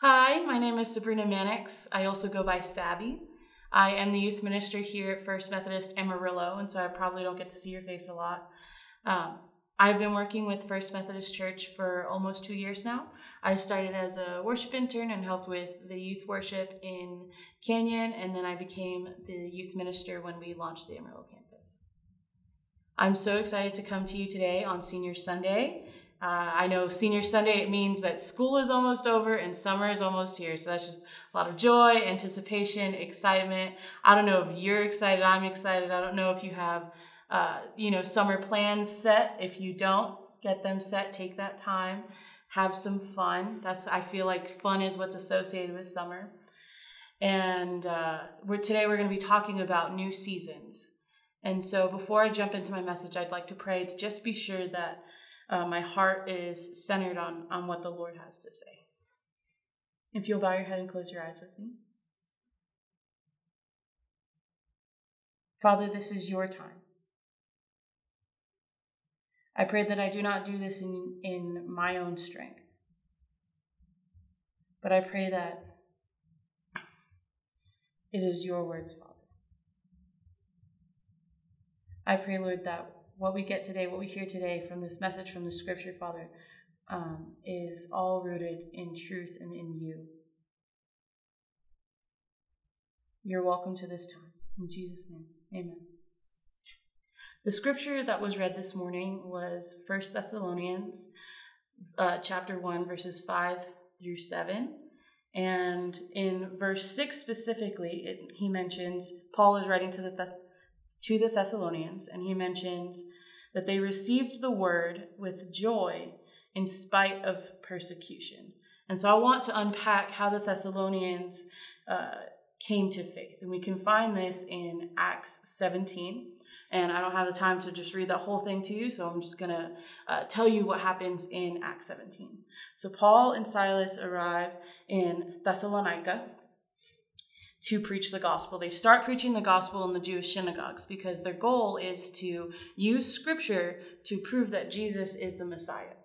Hi, my name is Sabrina Mannix. I also go by Sabby. I am the youth minister here at First Methodist Amarillo, and so I probably don't get to see your face a lot. Um, I've been working with First Methodist Church for almost two years now. I started as a worship intern and helped with the youth worship in Canyon, and then I became the youth minister when we launched the Amarillo campus. I'm so excited to come to you today on Senior Sunday. Uh, I know Senior Sunday, it means that school is almost over and summer is almost here. So that's just a lot of joy, anticipation, excitement. I don't know if you're excited, I'm excited. I don't know if you have uh, you know, summer plans set. If you don't, get them set, take that time, have some fun. That's, I feel like fun is what's associated with summer. And uh, we're, today we're going to be talking about new seasons. And so before I jump into my message, I'd like to pray to just be sure that uh, my heart is centered on, on what the Lord has to say. If you'll bow your head and close your eyes with me. Father, this is your time. I pray that I do not do this in, in my own strength. But I pray that it is your words, Father. I pray, Lord, that what we get today, what we hear today from this message from the scripture, Father, um, is all rooted in truth and in you. You're welcome to this time. In Jesus' name, amen. The scripture that was read this morning was 1 Thessalonians uh, chapter 1, verses 5 through 7. And in verse 6 specifically, it, he mentions Paul is writing to the, Thess- to the Thessalonians, and he mentions that they received the word with joy in spite of persecution. And so I want to unpack how the Thessalonians uh, came to faith. And we can find this in Acts 17 and I don't have the time to just read that whole thing to you, so I'm just going to uh, tell you what happens in Acts 17. So Paul and Silas arrive in Thessalonica to preach the gospel. They start preaching the gospel in the Jewish synagogues because their goal is to use scripture to prove that Jesus is the Messiah.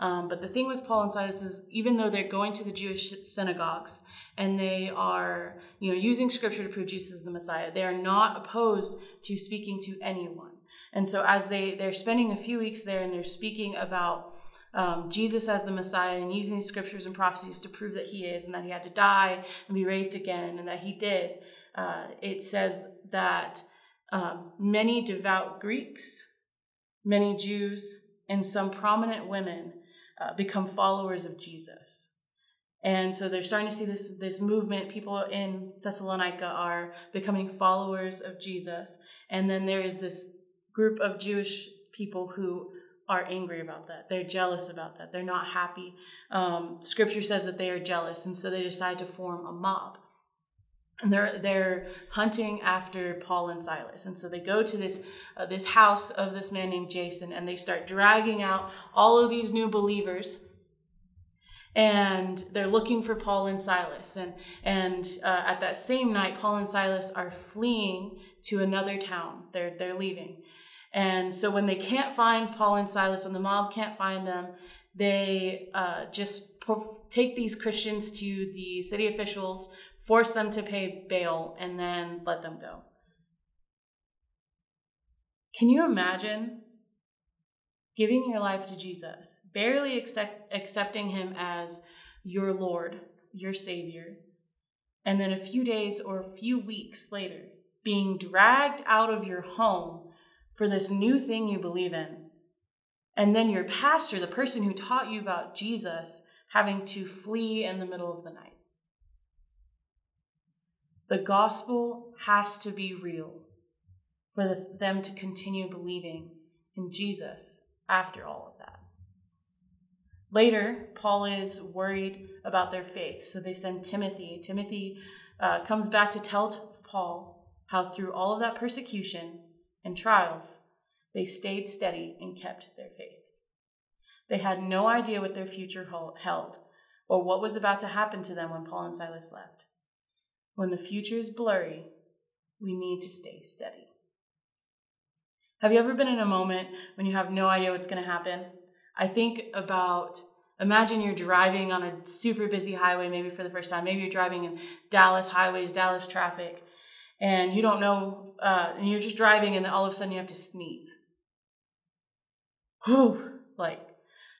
Um, but the thing with Paul and Silas is, even though they're going to the Jewish synagogues and they are, you know, using Scripture to prove Jesus is the Messiah, they are not opposed to speaking to anyone. And so, as they they're spending a few weeks there and they're speaking about um, Jesus as the Messiah and using these scriptures and prophecies to prove that He is and that He had to die and be raised again and that He did, uh, it says that um, many devout Greeks, many Jews, and some prominent women uh, become followers of Jesus. And so they're starting to see this, this movement. People in Thessalonica are becoming followers of Jesus. And then there is this group of Jewish people who are angry about that. They're jealous about that. They're not happy. Um, scripture says that they are jealous. And so they decide to form a mob and they're they're hunting after Paul and Silas, and so they go to this uh, this house of this man named Jason, and they start dragging out all of these new believers, and they're looking for Paul and Silas, and and uh, at that same night, Paul and Silas are fleeing to another town. They're they're leaving, and so when they can't find Paul and Silas, when the mob can't find them, they uh, just take these Christians to the city officials force them to pay bail, and then let them go. Can you imagine giving your life to Jesus, barely accept, accepting him as your Lord, your Savior, and then a few days or a few weeks later, being dragged out of your home for this new thing you believe in? And then your pastor, the person who taught you about Jesus, having to flee in the middle of the night. The gospel has to be real for the, them to continue believing in Jesus after all of that. Later, Paul is worried about their faith, so they send Timothy. Timothy uh, comes back to tell Paul how, through all of that persecution and trials, they stayed steady and kept their faith. They had no idea what their future held or what was about to happen to them when Paul and Silas left. When the future is blurry, we need to stay steady. Have you ever been in a moment when you have no idea what's going to happen? I think about Imagine you're driving on a super busy highway, maybe for the first time. Maybe you're driving in Dallas highways, Dallas traffic, and you don't know, uh, and you're just driving, and all of a sudden you have to sneeze. Whew, like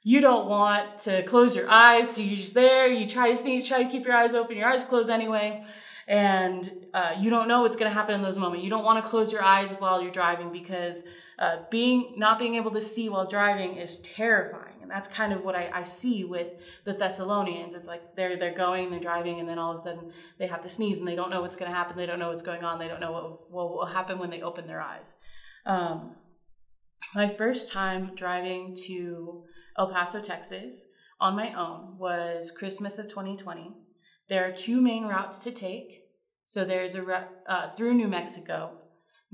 you don't want to close your eyes, so you're just there. You try to sneeze, try to keep your eyes open, your eyes closed anyway, and uh, you don't know what's going to happen in those moments. You don't want to close your eyes while you're driving because uh, being not being able to see while driving is terrifying and that's kind of what I, I, see with the Thessalonians. It's like they're they're going, they're driving, and then all of a sudden they have to sneeze, and they don't know what's going to happen. They don't know what's going on. They don't know what, what will happen when they open their eyes. Um, my first time driving to El Paso, Texas, on my own was Christmas of 2020. There are two main routes to take. So there's a uh, through New Mexico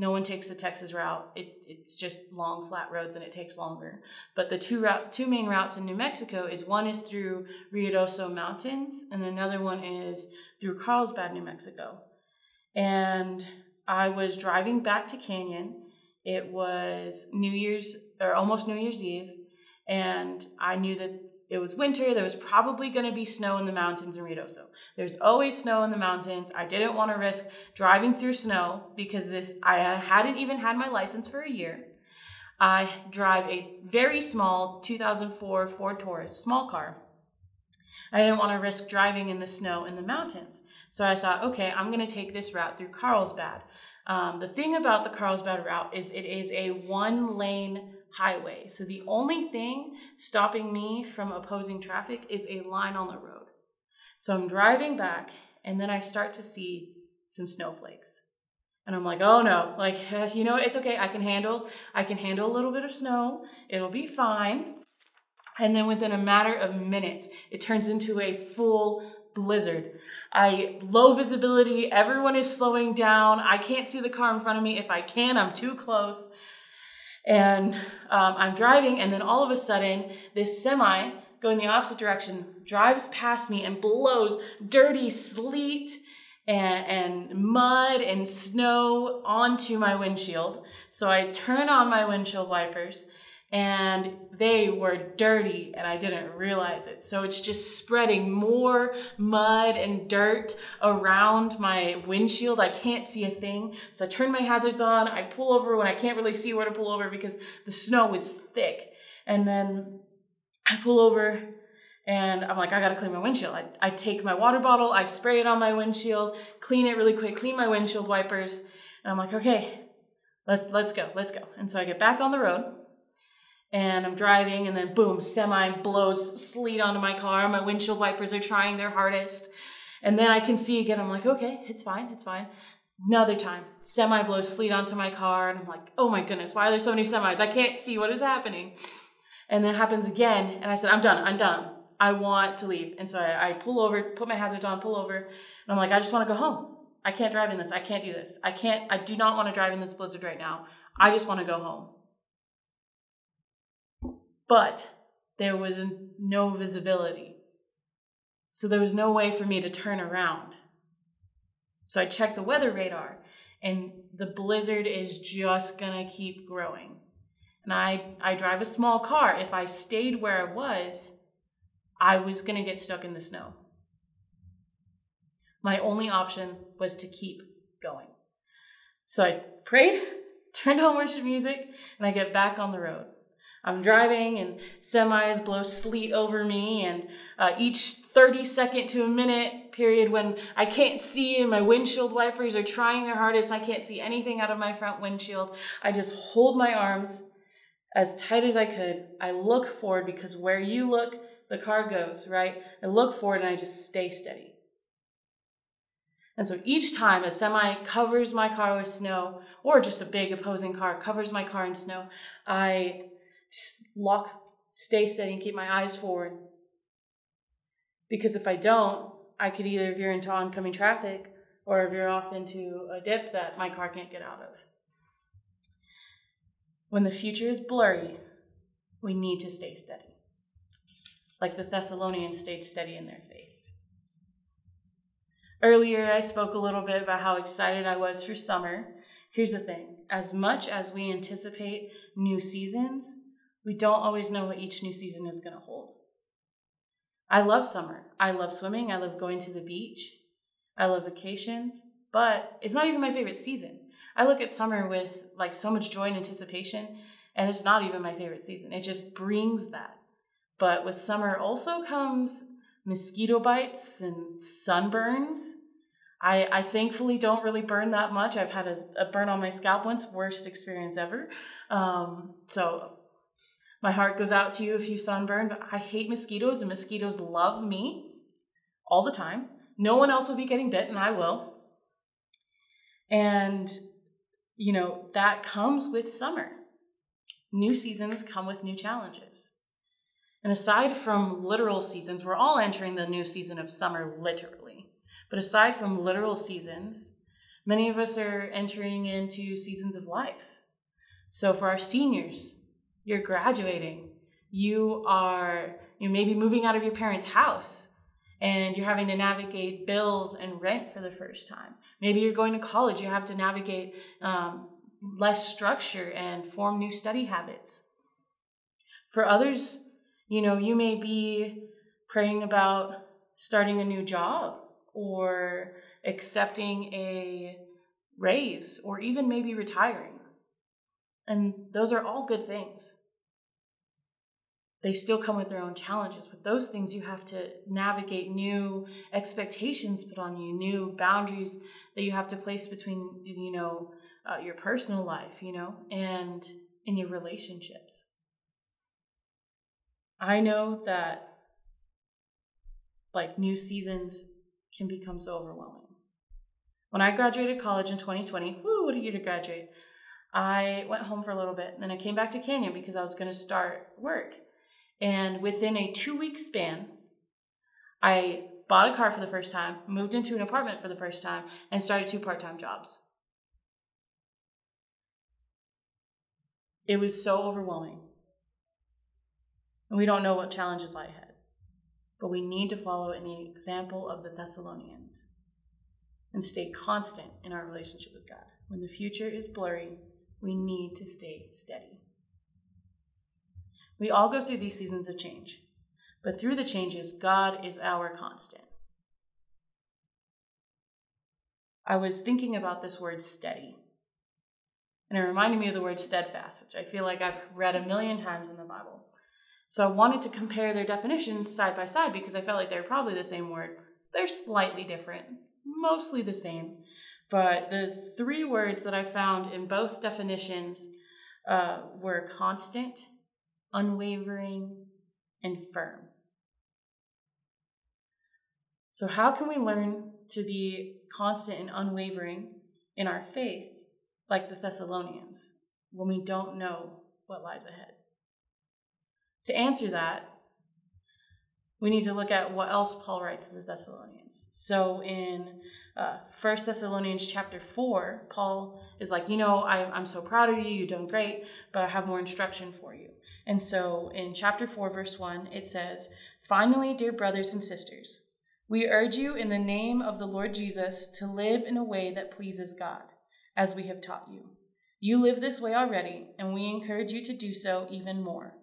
no one takes the Texas route. It, it's just long, flat roads and it takes longer. But the two route, two main routes in New Mexico is one is through Ruidoso Mountains and another one is through Carlsbad, New Mexico. And I was driving back to Canyon. It was New Year's or almost New Year's Eve, and I knew that it was winter. There was probably going to be snow in the mountains in Ruidoso. There's always snow in the mountains. I didn't want to risk driving through snow because this I hadn't even had my license for a year. I drive a very small 2004 Ford Taurus, small car. I didn't want to risk driving in the snow in the mountains. So I thought, okay, I'm going to take this route through Carlsbad. Um, the thing about the Carlsbad route is it is a one lane highway. So the only thing stopping me from opposing traffic is a line on the road. So I'm driving back and then I start to see some snowflakes. And I'm like, oh no, like, you know, it's okay. I can handle, I can handle a little bit of snow. It'll be fine. And then within a matter of minutes, it turns into a full blizzard. I low visibility, everyone is slowing down. I can't see the car in front of me. If I can, I'm too close. And um, I'm driving, and then all of a sudden, this semi going the opposite direction drives past me and blows dirty sleet and, and mud and snow onto my windshield. So I turn on my windshield wipers and they were dirty and I didn't realize it. So it's just spreading more mud and dirt around my windshield. I can't see a thing. So I turn my hazards on. I pull over when I can't really see where to pull over because the snow is thick. And then I pull over and I'm like, I gotta clean my windshield. I, I take my water bottle, I spray it on my windshield, clean it really quick, clean my windshield wipers. And I'm like, okay, let's let's go, let's go. And so I get back on the road and I'm driving, and then boom, semi blows sleet onto my car. My windshield wipers are trying their hardest. And then I can see again, I'm like, okay, it's fine, it's fine. Another time, semi blows sleet onto my car, and I'm like, oh my goodness, why are there so many semis? I can't see what is happening. And then it happens again, and I said, I'm done, I'm done. I want to leave. And so I, I pull over, put my hazards on, pull over, and I'm like, I just want to go home. I can't drive in this. I can't do this. I can't, I do not want to drive in this blizzard right now. I just want to go home but there was no visibility. So there was no way for me to turn around. So I checked the weather radar, and the blizzard is just gonna keep growing. And I, I drive a small car. If I stayed where I was, I was gonna get stuck in the snow. My only option was to keep going. So I prayed, turned on worship music, and I get back on the road. I'm driving and semis blow sleet over me, and uh, each 30 second to a minute period when I can't see and my windshield wipers are trying their hardest, I can't see anything out of my front windshield. I just hold my arms as tight as I could. I look forward because where you look, the car goes, right? I look forward and I just stay steady. And so each time a semi covers my car with snow, or just a big opposing car covers my car in snow, I lock, stay steady, and keep my eyes forward. Because if I don't, I could either veer into oncoming traffic or veer off into a dip that my car can't get out of. When the future is blurry, we need to stay steady, like the Thessalonians stayed steady in their faith. Earlier, I spoke a little bit about how excited I was for summer. Here's the thing as much as we anticipate new seasons, we don't always know what each new season is going to hold. I love summer. I love swimming. I love going to the beach. I love vacations, but it's not even my favorite season. I look at summer with like so much joy and anticipation, and it's not even my favorite season. It just brings that. But with summer also comes mosquito bites and sunburns. I, I thankfully don't really burn that much. I've had a, a burn on my scalp once, worst experience ever. Um, so my heart goes out to you if you sunburn, but I hate mosquitoes and mosquitoes love me all the time. No one else will be getting bit, and I will. And, you know, that comes with summer. New seasons come with new challenges. And aside from literal seasons, we're all entering the new season of summer literally. But aside from literal seasons, many of us are entering into seasons of life. So for our seniors, you're graduating. You are you may be moving out of your parents' house and you're having to navigate bills and rent for the first time. Maybe you're going to college, you have to navigate um, less structure and form new study habits. For others, you know, you may be praying about starting a new job or accepting a raise or even maybe retiring. And those are all good things. They still come with their own challenges. With those things, you have to navigate new expectations put on you, new boundaries that you have to place between, you know, uh, your personal life, you know, and in your relationships. I know that like new seasons can become so overwhelming. When I graduated college in 2020, woo, what a year to graduate. I went home for a little bit and then I came back to Canyon because I was going to start work. And within a two week span, I bought a car for the first time, moved into an apartment for the first time, and started two part time jobs. It was so overwhelming. And we don't know what challenges lie ahead. But we need to follow in the example of the Thessalonians and stay constant in our relationship with God. When the future is blurry, we need to stay steady. We all go through these seasons of change, but through the changes, God is our constant. I was thinking about this word steady, and it reminded me of the word steadfast, which I feel like I've read a million times in the Bible. So I wanted to compare their definitions side by side because I felt like they're probably the same word. They're slightly different, mostly the same. But the three words that I found in both definitions uh, were constant, unwavering, and firm. So, how can we learn to be constant and unwavering in our faith like the Thessalonians when we don't know what lies ahead? To answer that, we need to look at what else Paul writes to the Thessalonians. So in uh, Thessalonians chapter 4, Paul is like, you know, I, I'm so proud of you, you've done great, but I have more instruction for you. And so in chapter 4, verse 1, it says, Finally, dear brothers and sisters, we urge you in the name of the Lord Jesus to live in a way that pleases God, as we have taught you. You live this way already, and we encourage you to do so even more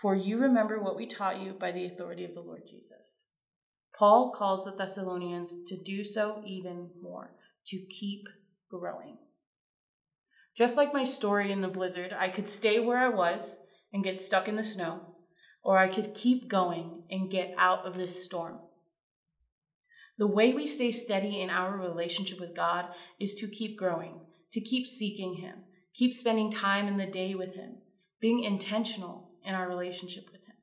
for you remember what we taught you by the authority of the Lord Jesus. Paul calls the Thessalonians to do so even more, to keep growing. Just like my story in the blizzard, I could stay where I was and get stuck in the snow, or I could keep going and get out of this storm. The way we stay steady in our relationship with God is to keep growing, to keep seeking Him, keep spending time in the day with Him, being intentional in our relationship with Him.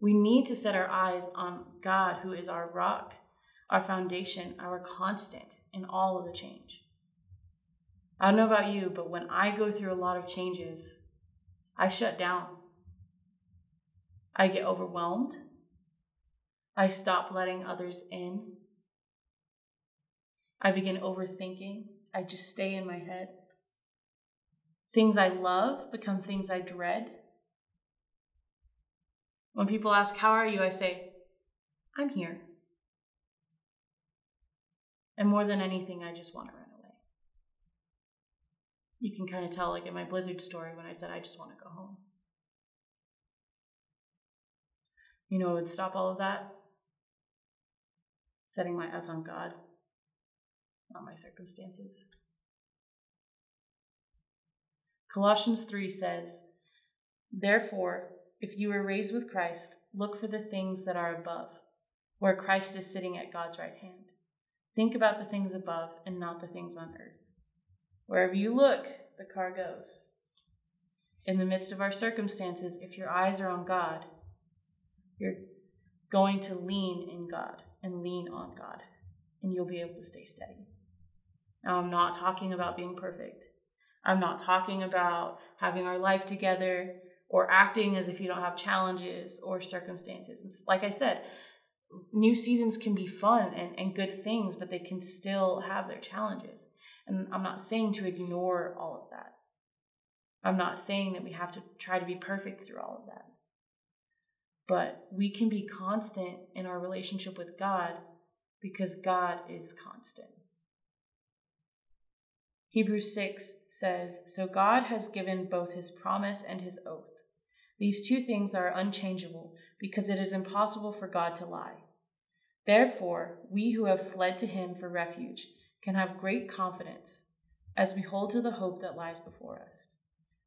We need to set our eyes on God, who is our rock, our foundation, our constant in all of the change. I don't know about you, but when I go through a lot of changes, I shut down. I get overwhelmed. I stop letting others in. I begin overthinking. I just stay in my head. Things I love become things I dread. When people ask, How are you? I say, I'm here. And more than anything, I just want to run away. You can kind of tell, like in my Blizzard story, when I said, I just want to go home. You know, it would stop all of that? Setting my eyes on God, not my circumstances. Colossians 3 says, Therefore, if you were raised with Christ, look for the things that are above, where Christ is sitting at God's right hand. Think about the things above and not the things on earth. Wherever you look, the car goes. In the midst of our circumstances, if your eyes are on God, you're going to lean in God and lean on God, and you'll be able to stay steady. Now, I'm not talking about being perfect. I'm not talking about having our life together or acting as if you don't have challenges or circumstances. And like I said, new seasons can be fun and, and good things, but they can still have their challenges. And I'm not saying to ignore all of that. I'm not saying that we have to try to be perfect through all of that. But we can be constant in our relationship with God because God is constant. Hebrews 6 says, So God has given both his promise and his oath. These two things are unchangeable because it is impossible for God to lie. Therefore, we who have fled to him for refuge can have great confidence as we hold to the hope that lies before us.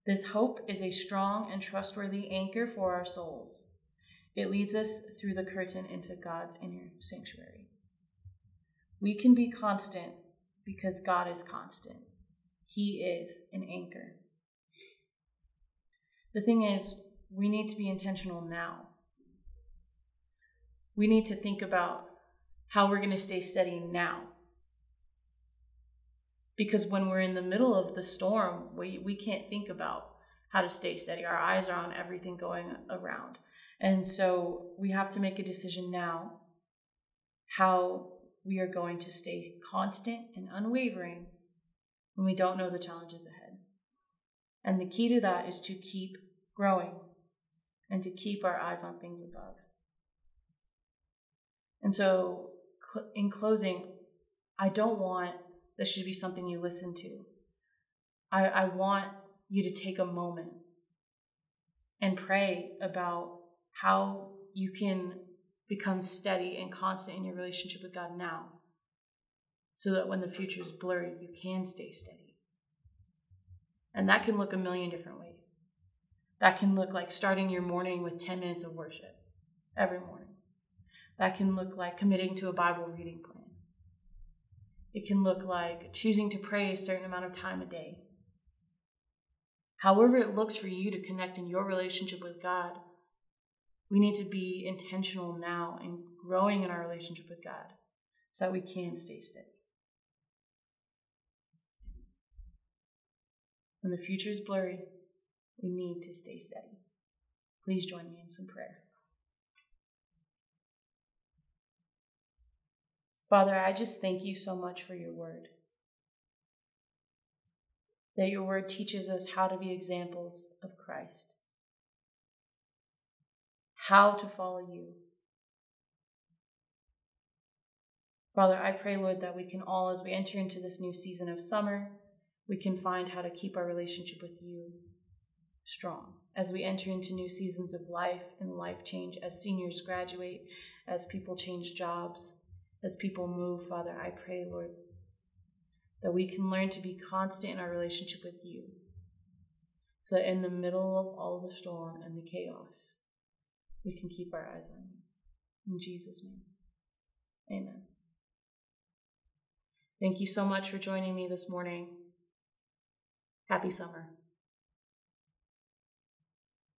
This hope is a strong and trustworthy anchor for our souls. It leads us through the curtain into God's inner sanctuary. We can be constant because God is constant. He is an anchor. The thing is, we need to be intentional now. We need to think about how we're going to stay steady now. Because when we're in the middle of the storm, we, we can't think about how to stay steady. Our eyes are on everything going around. And so we have to make a decision now how we are going to stay constant and unwavering when we don't know the challenges ahead. And the key to that is to keep growing and to keep our eyes on things above. And so, in closing, I don't want this should be something you listen to. I, I want you to take a moment and pray about how you can become steady and constant in your relationship with God now so that when the future is blurry, you can stay steady. And that can look a million different ways. That can look like starting your morning with 10 minutes of worship every morning. That can look like committing to a Bible reading plan. It can look like choosing to pray a certain amount of time a day. However, it looks for you to connect in your relationship with God, we need to be intentional now and growing in our relationship with God so that we can stay steady. When the future is blurry, we need to stay steady. Please join me in some prayer. Father, I just thank you so much for your word. That your word teaches us how to be examples of Christ, how to follow you. Father, I pray, Lord, that we can all, as we enter into this new season of summer, we can find how to keep our relationship with you strong as we enter into new seasons of life and life change, as seniors graduate, as people change jobs as people move, Father, I pray, Lord, that we can learn to be constant in our relationship with you. So that in the middle of all the storm and the chaos, we can keep our eyes on you. In Jesus' name, amen. Thank you so much for joining me this morning. Happy summer.